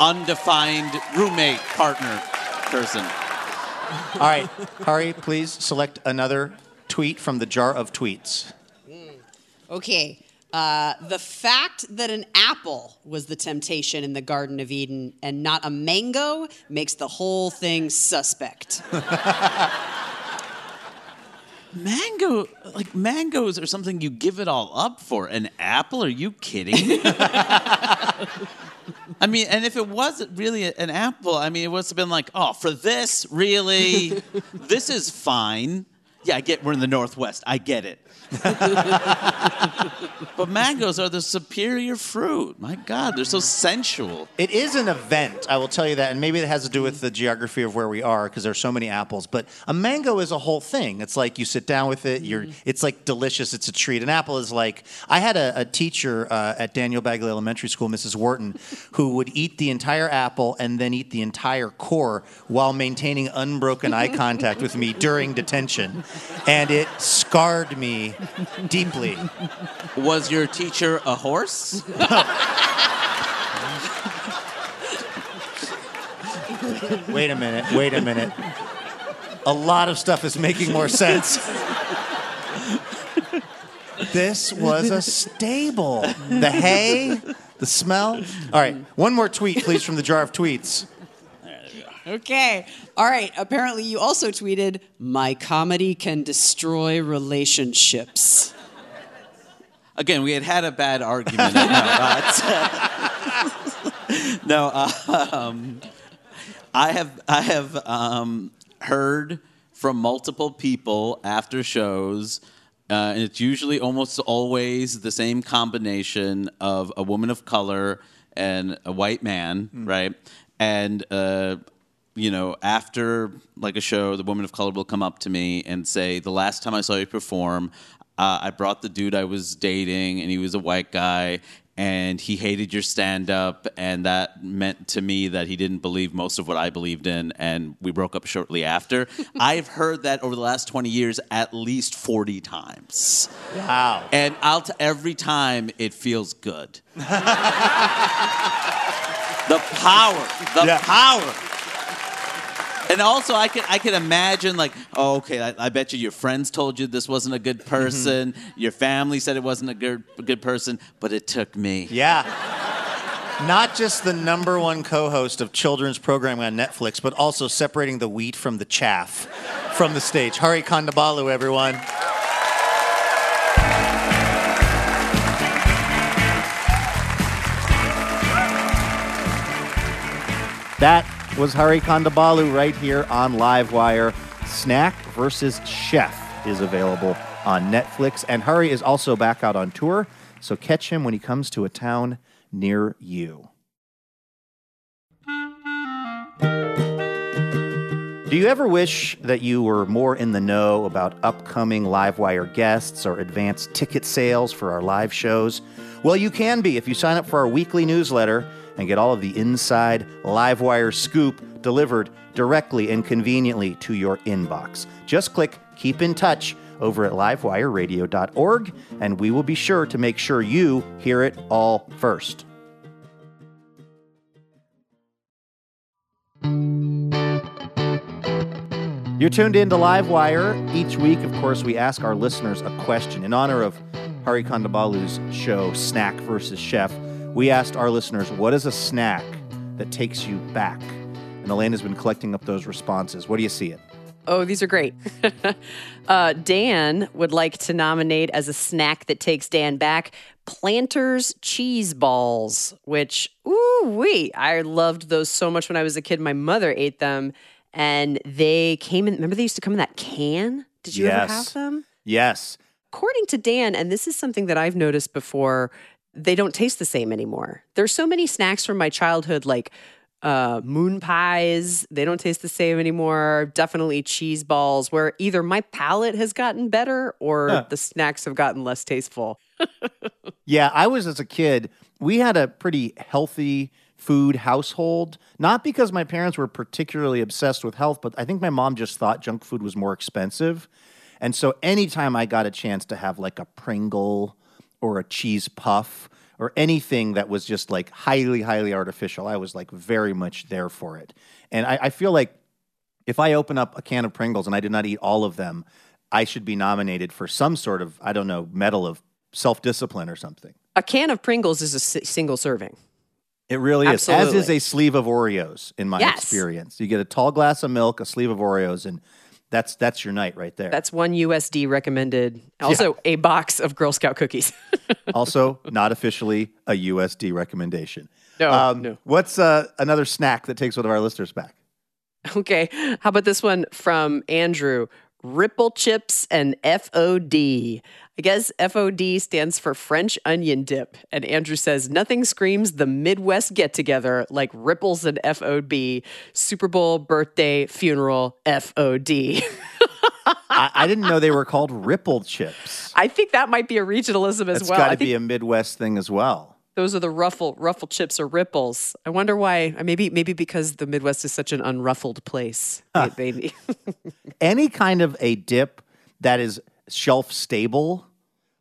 [SPEAKER 3] undefined roommate, partner, person.
[SPEAKER 1] All right, Hari, please select another tweet from the jar of tweets.
[SPEAKER 5] Okay. Uh, the fact that an apple was the temptation in the Garden of Eden and not a mango makes the whole thing suspect.
[SPEAKER 3] Mango, like mangoes are something you give it all up for. An apple? Are you kidding? I mean, and if it wasn't really an apple, I mean, it would have been like, oh, for this, really? this is fine. Yeah, I get we're in the Northwest. I get it. but mangoes are the superior fruit. My God, they're so sensual.
[SPEAKER 1] It is an event, I will tell you that, and maybe it has to do with the geography of where we are because there's so many apples. But a mango is a whole thing. It's like you sit down with it. You're, it's like delicious. It's a treat. An apple is like I had a, a teacher uh, at Daniel Bagley Elementary School, Mrs. Wharton, who would eat the entire apple and then eat the entire core while maintaining unbroken eye contact with me during detention, and it scarred me deeply.
[SPEAKER 3] Was your teacher a horse?
[SPEAKER 1] Wait a minute. Wait a minute. A lot of stuff is making more sense. This was a stable. The hay, the smell. All right, one more tweet, please, from the jar of tweets.
[SPEAKER 5] Okay. All right. Apparently, you also tweeted, My comedy can destroy relationships.
[SPEAKER 3] Again, we had had a bad argument. no, uh, no um, I have I have um, heard from multiple people after shows, uh, and it's usually almost always the same combination of a woman of color and a white man, right? And uh, you know, after like a show, the woman of color will come up to me and say, "The last time I saw you perform, uh, I brought the dude I was dating, and he was a white guy." And he hated your stand up, and that meant to me that he didn't believe most of what I believed in, and we broke up shortly after. I've heard that over the last 20 years at least 40 times.
[SPEAKER 1] Wow.
[SPEAKER 3] And I'll t- every time it feels good. the power, the
[SPEAKER 1] Yeah.
[SPEAKER 3] power. And also, I can I can imagine like, oh, okay, I, I bet you your friends told you this wasn't a good mm-hmm. person. Your family said it wasn't a good good person, but it took me.
[SPEAKER 1] Yeah. Not just the number one co host of children's programming on Netflix, but also separating the wheat from the chaff from the stage. Hari Kondabolu, everyone. That was Hari Kondabolu right here on Livewire. Snack versus Chef is available on Netflix, and Hari is also back out on tour, so catch him when he comes to a town near you. Do you ever wish that you were more in the know about upcoming Livewire guests or advanced ticket sales for our live shows? Well, you can be if you sign up for our weekly newsletter and get all of the inside Livewire scoop delivered directly and conveniently to your inbox. Just click Keep in Touch over at livewireradio.org, and we will be sure to make sure you hear it all first. You're tuned in to Livewire. Each week, of course, we ask our listeners a question. In honor of Hari Kondabolu's show, Snack versus Chef, we asked our listeners, what is a snack that takes you back? And Elena's been collecting up those responses. What do you see it?
[SPEAKER 2] Oh, these are great. uh, Dan would like to nominate as a snack that takes Dan back Planters cheese balls, which, ooh, wee, I loved those so much when I was a kid. My mother ate them, and they came in. Remember, they used to come in that can? Did you ever have them?
[SPEAKER 1] Yes.
[SPEAKER 2] According to Dan, and this is something that I've noticed before, they don't taste the same anymore. There's so many snacks from my childhood, like uh, moon pies. They don't taste the same anymore. Definitely cheese balls, where either my palate has gotten better or
[SPEAKER 1] Huh.
[SPEAKER 2] the snacks have gotten less tasteful.
[SPEAKER 1] Yeah, I was as a kid, we had a pretty healthy food household. Not because my parents were particularly obsessed with health, but I think my mom just thought junk food was more expensive. And so anytime I got a chance to have like a Pringle or a cheese puff or anything that was just like highly, highly artificial, I was like very much there for it. And I, I feel like if I open up a can of Pringles and I did not eat all of them, I should be nominated for some sort of, I don't know, medal of self discipline or something.
[SPEAKER 2] A can of Pringles is a s- single serving.
[SPEAKER 1] It really is. As is a sleeve of Oreos in my
[SPEAKER 2] Yes.
[SPEAKER 1] experience. You get a tall glass of milk, a sleeve of Oreos, and that's that's your night right there.
[SPEAKER 2] That's one USD recommended. Also, a box of Girl Scout cookies.
[SPEAKER 1] also not officially a USD recommendation.
[SPEAKER 2] No, no.
[SPEAKER 1] What's uh, another snack that takes one of our listeners back?
[SPEAKER 2] Okay. How about this one from Andrew? Ripple chips and FOD. I guess FOD stands for French onion dip. And Andrew says, nothing screams the Midwest get together like ripples and FOD. Super Bowl, birthday, funeral, FOD.
[SPEAKER 1] I, I didn't know they were called ripple chips.
[SPEAKER 2] I think that might be a regionalism as
[SPEAKER 1] That's
[SPEAKER 2] well.
[SPEAKER 1] It's
[SPEAKER 2] got
[SPEAKER 1] to be a Midwest thing as well.
[SPEAKER 2] Those are the ruffle ruffle chips or ripples. I wonder why. Maybe maybe because the Midwest is such an unruffled place. They- they-
[SPEAKER 1] Any kind of a dip that is shelf stable,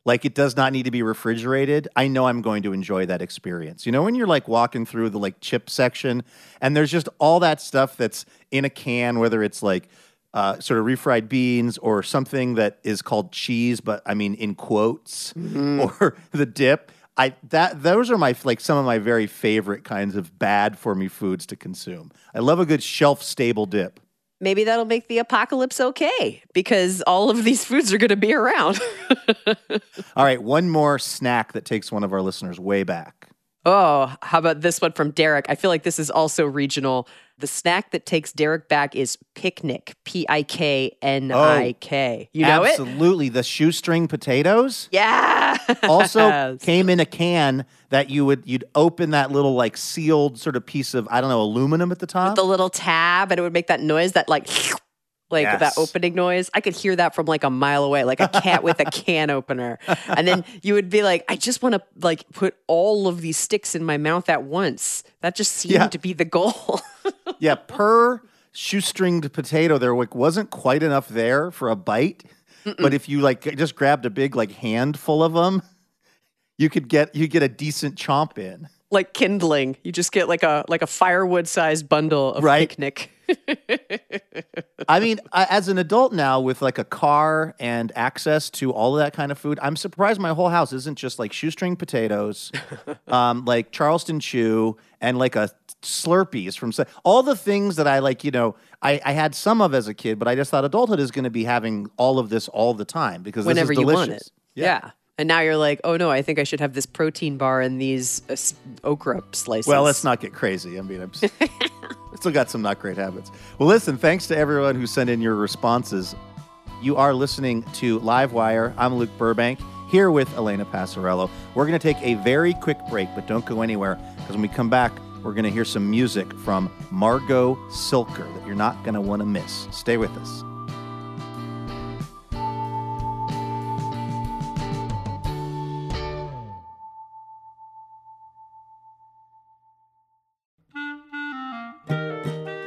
[SPEAKER 1] like it does not need to be refrigerated, I know I'm going to enjoy that experience. You know, when you're like walking through the like chip section and there's just all that stuff that's in a can, whether it's like uh, sort of refried beans or something that is called cheese, but I mean in quotes, or the dip. I that those are my like some of my very favorite kinds of bad for me foods to consume. I love a good shelf stable dip.
[SPEAKER 2] maybe that'll make the apocalypse okay because all of these foods are going to be around.
[SPEAKER 1] All right, one more snack that takes one of our listeners way back.
[SPEAKER 2] oh, how about this one from Derek? I feel like this is also regional. The snack that takes Derek back is picnic. P I K N I K. Oh, you know it?
[SPEAKER 1] Absolutely. The shoestring potatoes
[SPEAKER 2] Yeah.
[SPEAKER 1] also came in a can that you would you'd open that little like sealed sort of piece of I don't know aluminum at the top.
[SPEAKER 2] the little tab and it would make that noise that like like
[SPEAKER 1] Yes.
[SPEAKER 2] that opening noise i could hear that from like a mile away like a cat with a can opener and then you would be like i just want to like put all of these sticks in my mouth at once that just seemed
[SPEAKER 1] Yeah.
[SPEAKER 2] to be the goal
[SPEAKER 1] yeah, per shoestringed potato, there wasn't quite enough there for a bite. But if you like just grabbed a big like handful of them, you could get you get a decent chomp in.
[SPEAKER 2] like kindling you just get like a like a firewood sized bundle of
[SPEAKER 1] Right.
[SPEAKER 2] picnic
[SPEAKER 1] I mean, I, as an adult now with like a car and access to all of that kind of food, I'm surprised my whole house isn't just like shoestring potatoes, um, like Charleston Chew, and like a Slurpees from all the things that I like. You know, I, I had some of as a kid, but I just thought adulthood is going to be having all of this all the time because
[SPEAKER 2] whenever you want it yeah. and now you're like oh no i think i should have this protein bar and these uh, okra slices
[SPEAKER 1] Well, let's not get crazy. I mean, I'm still got some not great habits. Well, listen, thanks to everyone who sent in your responses. You are listening to Livewire. I'm Luke Burbank here with Elena Passarello. We're going to take a very quick break, but don't go anywhere because when we come back, we're going to hear some music from Margo Cilker that you're not going to want to miss. Stay with us.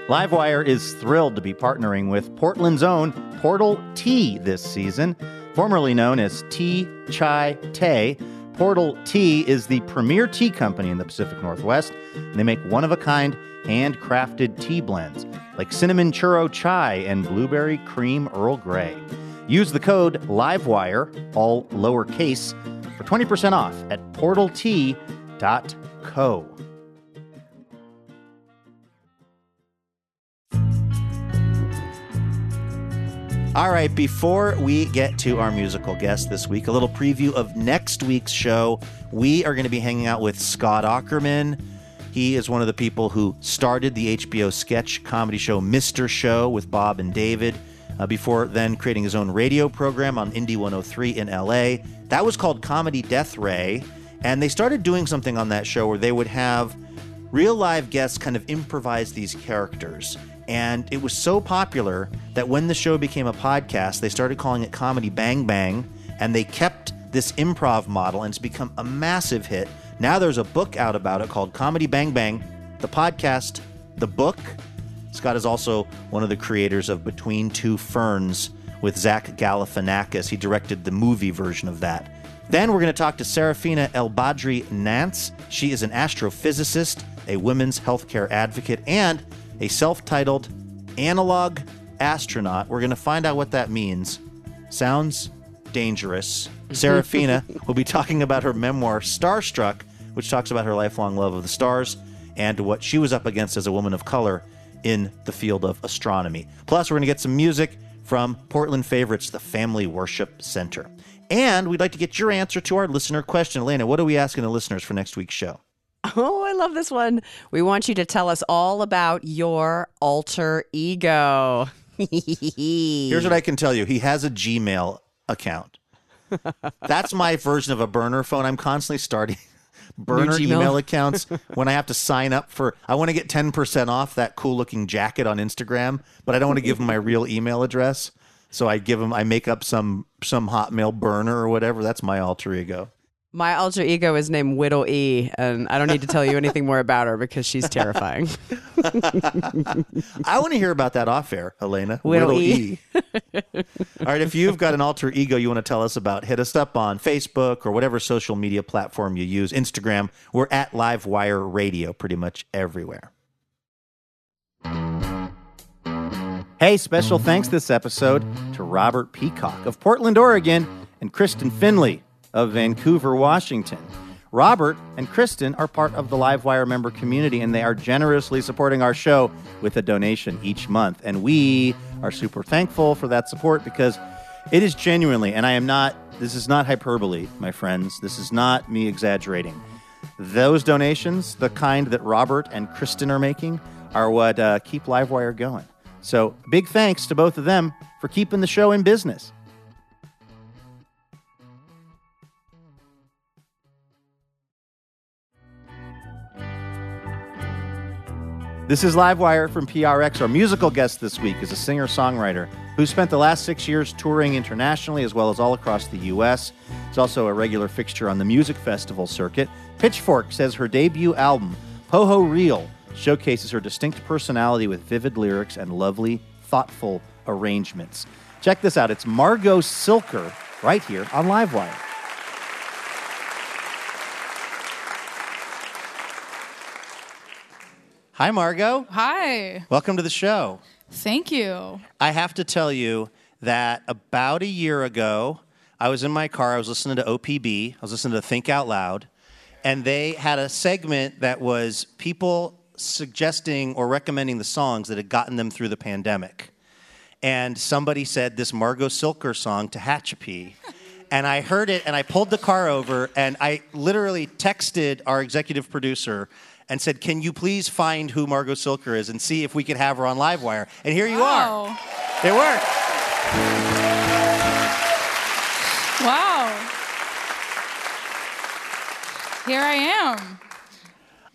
[SPEAKER 1] Livewire is thrilled to be partnering with Portland's own Portal Tea this season, formerly known as Tea Chai Té Portal Tea is the premier tea company in the Pacific Northwest. They make one of a kind, handcrafted tea blends like cinnamon churro chai and blueberry cream Earl Grey. Use the code LIVEWIRE, all lowercase, for 20% off at portaltea.co. All right, before we get to our musical guest this week, a little preview of next week's show. We are going to be hanging out with Scott Aukerman. He is one of the people who started the HBO sketch comedy show Mr. Show with Bob and David, uh, before then creating his own radio program on Indie 103 in LA. That was called Comedy Death Ray. And they started doing something on that show where they would have real live guests kind of improvise these characters. And it was so popular that when the show became a podcast, they started calling it Comedy Bang Bang, and they kept this improv model, and it's become a massive hit. Now there's a book out about it called Comedy Bang Bang, the podcast, the book. Scott is also one of the creators of Between Two Ferns with Zach Galifianakis. He directed the movie version of that. Then we're going to talk to Sarafina El-Badry Nance. She is an astrophysicist, a women's healthcare advocate, and a self titled analog astronaut. We're going to find out what that means. Sounds dangerous. Sarafina will be talking about her memoir, Starstruck, which talks about her lifelong love of the stars and what she was up against as a woman of color in the field of astronomy. Plus, we're going to get some music from Portland favorites, the Family Worship Center. And we'd like to get your answer to our listener question. Elena, what are we asking the listeners for next week's show?
[SPEAKER 2] Oh, I love this one. We want you to tell us all about your alter ego.
[SPEAKER 1] Here's what I can tell you he has a Gmail account. That's my version of a burner phone. I'm constantly starting burner email accounts when I have to sign up for. I want to get 10% off that cool looking jacket on Instagram, but I don't want to give them my real email address. So I give them, I make up some some Hotmail burner or whatever. That's my alter ego.
[SPEAKER 2] My alter ego is named Whittle E, and I don't need to tell you anything more about her because she's terrifying.
[SPEAKER 1] I want to hear about that off air, Elena.
[SPEAKER 2] Whittle
[SPEAKER 1] Whittle
[SPEAKER 2] E.
[SPEAKER 1] E. All right, if you've got an alter ego you want to tell us about, hit us up on Facebook or whatever social media platform you use. Instagram, we're at Livewire Radio pretty much everywhere. Hey, special thanks this episode to Robert Peacock of Portland, Oregon, and Kristen Finley of Vancouver, Washington. Robert and Kristen are part of the Livewire member community, and they are generously supporting our show with a donation each month. And we are super thankful for that support because it is genuinely, and I am not, this is not hyperbole, my friends. This is not me exaggerating. Those donations, the kind that Robert and Kristen are making, are what uh, keep Livewire going. So, big thanks to both of them for keeping the show in business. This is Livewire from PRX. Our musical guest this week is a singer songwriter who spent the last six years touring internationally as well as all across the U.S. He's also a regular fixture on the music festival circuit. Pitchfork says her debut album, Pohorylle, showcases her distinct personality with vivid lyrics and lovely, thoughtful arrangements. Check this out. It's Margo Cilker right here on Livewire. Hi, Margo.
[SPEAKER 4] Hi.
[SPEAKER 1] Welcome to the show.
[SPEAKER 4] Thank you.
[SPEAKER 1] I have to tell you that about a year ago, I was in my car. I was listening to OPB. I was listening to Think Out Loud, and they had a segment that was people suggesting or recommending the songs that had gotten them through the pandemic. And somebody said this Margo Cilker song Tehachapi. And I heard it and I pulled the car over and I literally texted our executive producer and said, Can you please find who Margo Cilker is and see if we could have her on Livewire? And here you are.
[SPEAKER 4] Wow.
[SPEAKER 1] It worked.
[SPEAKER 4] Wow. Here I am.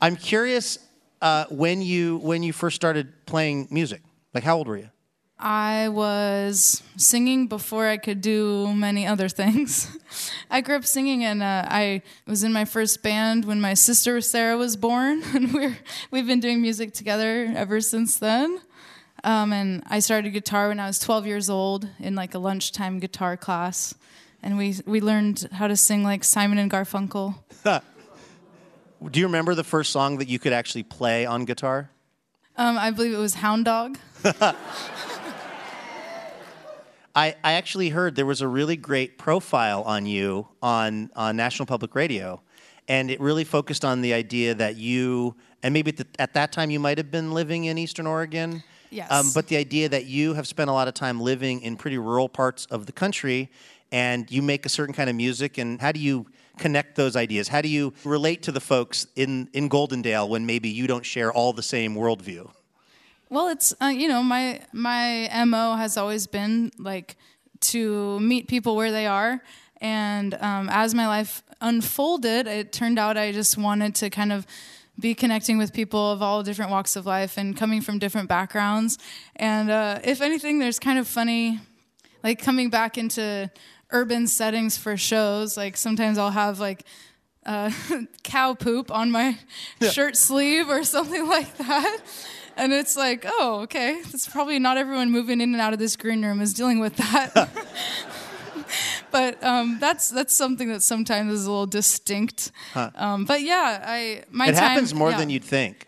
[SPEAKER 1] I'm curious uh, when you when you first started playing music. Like how old were you?
[SPEAKER 4] I was singing before I could do many other things. I grew up singing, and uh, I was in my first band when my sister Sarah was born, and we're we've been doing music together ever since then. Um, and I started guitar when I was 12 years old in like a lunchtime guitar class, and we we learned how to sing like Simon and Garfunkel.
[SPEAKER 1] Do you remember the first song that you could actually play on guitar?
[SPEAKER 4] Um, I believe it was Hound Dog.
[SPEAKER 1] I, I actually heard there was a really great profile on you on, on National Public Radio, and it really focused on the idea that you, and maybe at, the, at that time you might have been living in Eastern Oregon. Um,
[SPEAKER 4] Yes.
[SPEAKER 1] but the idea that you have spent a lot of time living in pretty rural parts of the country and you make a certain kind of music, and how do you connect those ideas? How do you relate to the folks in, in Goldendale when maybe you don't share all the same worldview?
[SPEAKER 4] Well, it's uh, you know my my mo has always been like to meet people where they are, and um, as my life unfolded, it turned out I just wanted to kind of be connecting with people of all different walks of life and coming from different backgrounds. And uh, if anything, there's kind of funny, like coming back into urban settings for shows. Like sometimes I'll have like uh, cow poop on my shirt sleeve or something like that. And it's like, oh, okay. It's probably not everyone moving in and out of this green room is dealing with that. but um, that's that's something that sometimes is a little distinct. Um, but yeah, I my
[SPEAKER 1] it
[SPEAKER 4] time,
[SPEAKER 1] happens more
[SPEAKER 4] yeah.
[SPEAKER 1] than you'd think.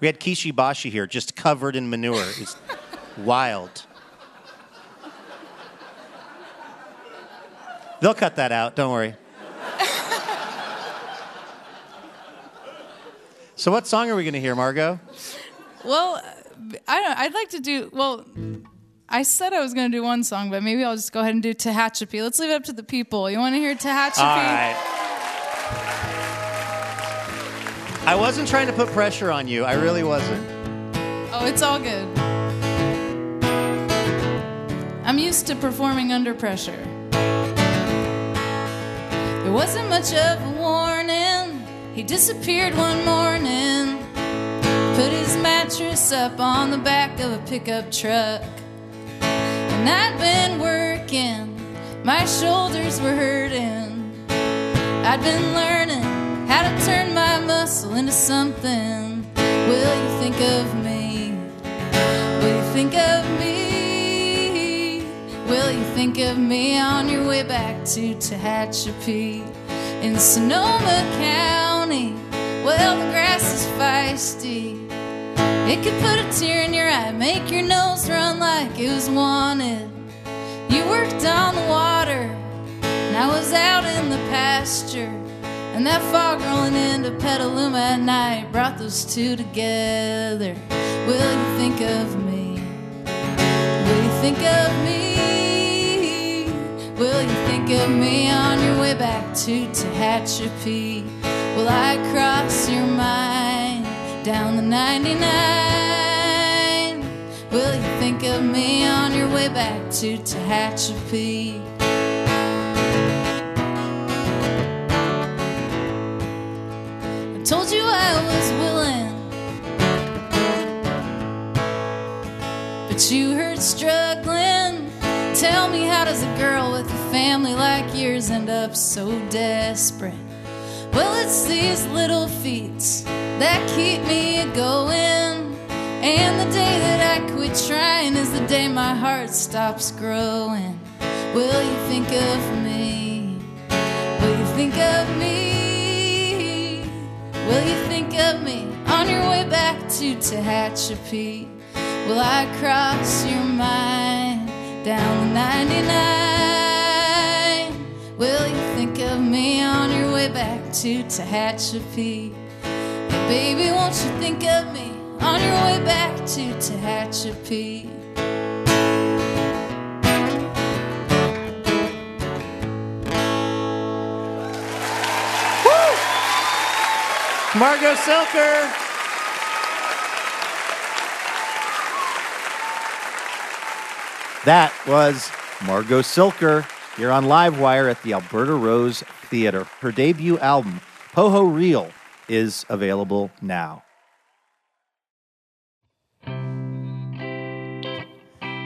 [SPEAKER 1] We had Kishi Bashi here, just covered in manure. It's wild. They'll cut that out. Don't worry. so, what song are we going to hear, Margo?
[SPEAKER 4] Well, I don't. I'd like to do. Well, I said I was going to do one song, but maybe I'll just go ahead and do Tehachapi. Let's leave it up to the people. You want to hear Tehachapi?
[SPEAKER 1] All right. I wasn't trying to put pressure on you. I really wasn't.
[SPEAKER 4] Oh, it's all good. I'm used to performing under pressure. There wasn't much of a warning. He disappeared one morning. Put his mattress up on the back of a pickup truck. And I'd been working, my shoulders were hurting. I'd been learning how to turn my muscle into something. Will you think of me? Will you think of me? Will you think of me on your way back to Tehachapi in Sonoma County? Well, the grass is feisty. It could put a tear in your eye, make your nose run like it was wanted. You worked on the water, and I was out in the pasture. And that fog rolling into Petaluma at night brought those two together. Will you think of me? Will you think of me? Will you think of me on your way back to Tehachapi? Will I cross your mind down the 99? Will you think of me on your way back to Tehachapi? I told you I was willing, but you heard struggling. Tell me, how does a girl with a family like yours end up so desperate? Well, it's these little feats that keep me going. And the day that I quit trying is the day my heart stops growing. Will you think of me? Will you think of me? Will you think of me on your way back to Tehachapi? Will I cross your mind down the 99? Will you think of me on your way back to Tehachapi? Hey, baby, won't you think of me on your way back to Tehachapi?
[SPEAKER 1] Margo Cilker. That was Margo Cilker here on Livewire at the Alberta Rose Theater. Her debut album, Pohorylle, is available now.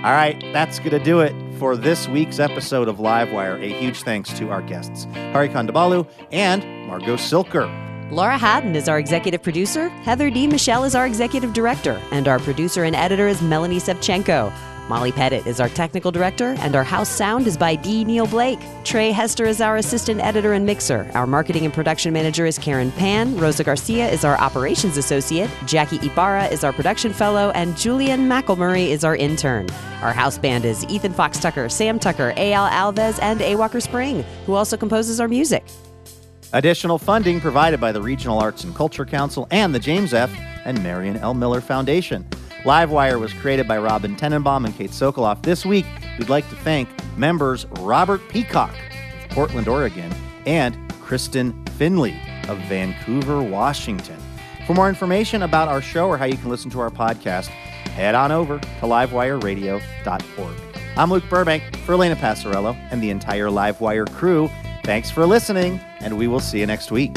[SPEAKER 1] All right, that's going to do it for this week's episode of Livewire. A huge thanks to our guests, Hari Kondabolu and Margo Cilker.
[SPEAKER 2] Laura Haddon is our executive producer. Heather D. Michelle is our executive director. And our producer and editor is Melanie Sevcenko. Molly Pettit is our technical director, and our house sound is by D. Neil Blake. Trey Hester is our assistant editor and mixer. Our marketing and production manager is Karen Pan. Rosa Garcia is our operations associate. Jackie Ibarra is our production fellow, and Julian McElmurray is our intern. Our house band is Ethan Fox Tucker, Sam Tucker, A.L. Alves, and A. Walker Spring, who also composes our music.
[SPEAKER 1] Additional funding provided by the Regional Arts and Culture Council and the James F. and Marion L. Miller Foundation. Livewire was created by Robin Tenenbaum and Kate Sokoloff. This week, we'd like to thank members Robert Peacock of Portland, Oregon, and Kristen Finley of Vancouver, Washington. For more information about our show or how you can listen to our podcast, head on over to livewireradio.org. I'm Luke Burbank for Elena Passarello and the entire Livewire crew. Thanks for listening, and we will see you next week.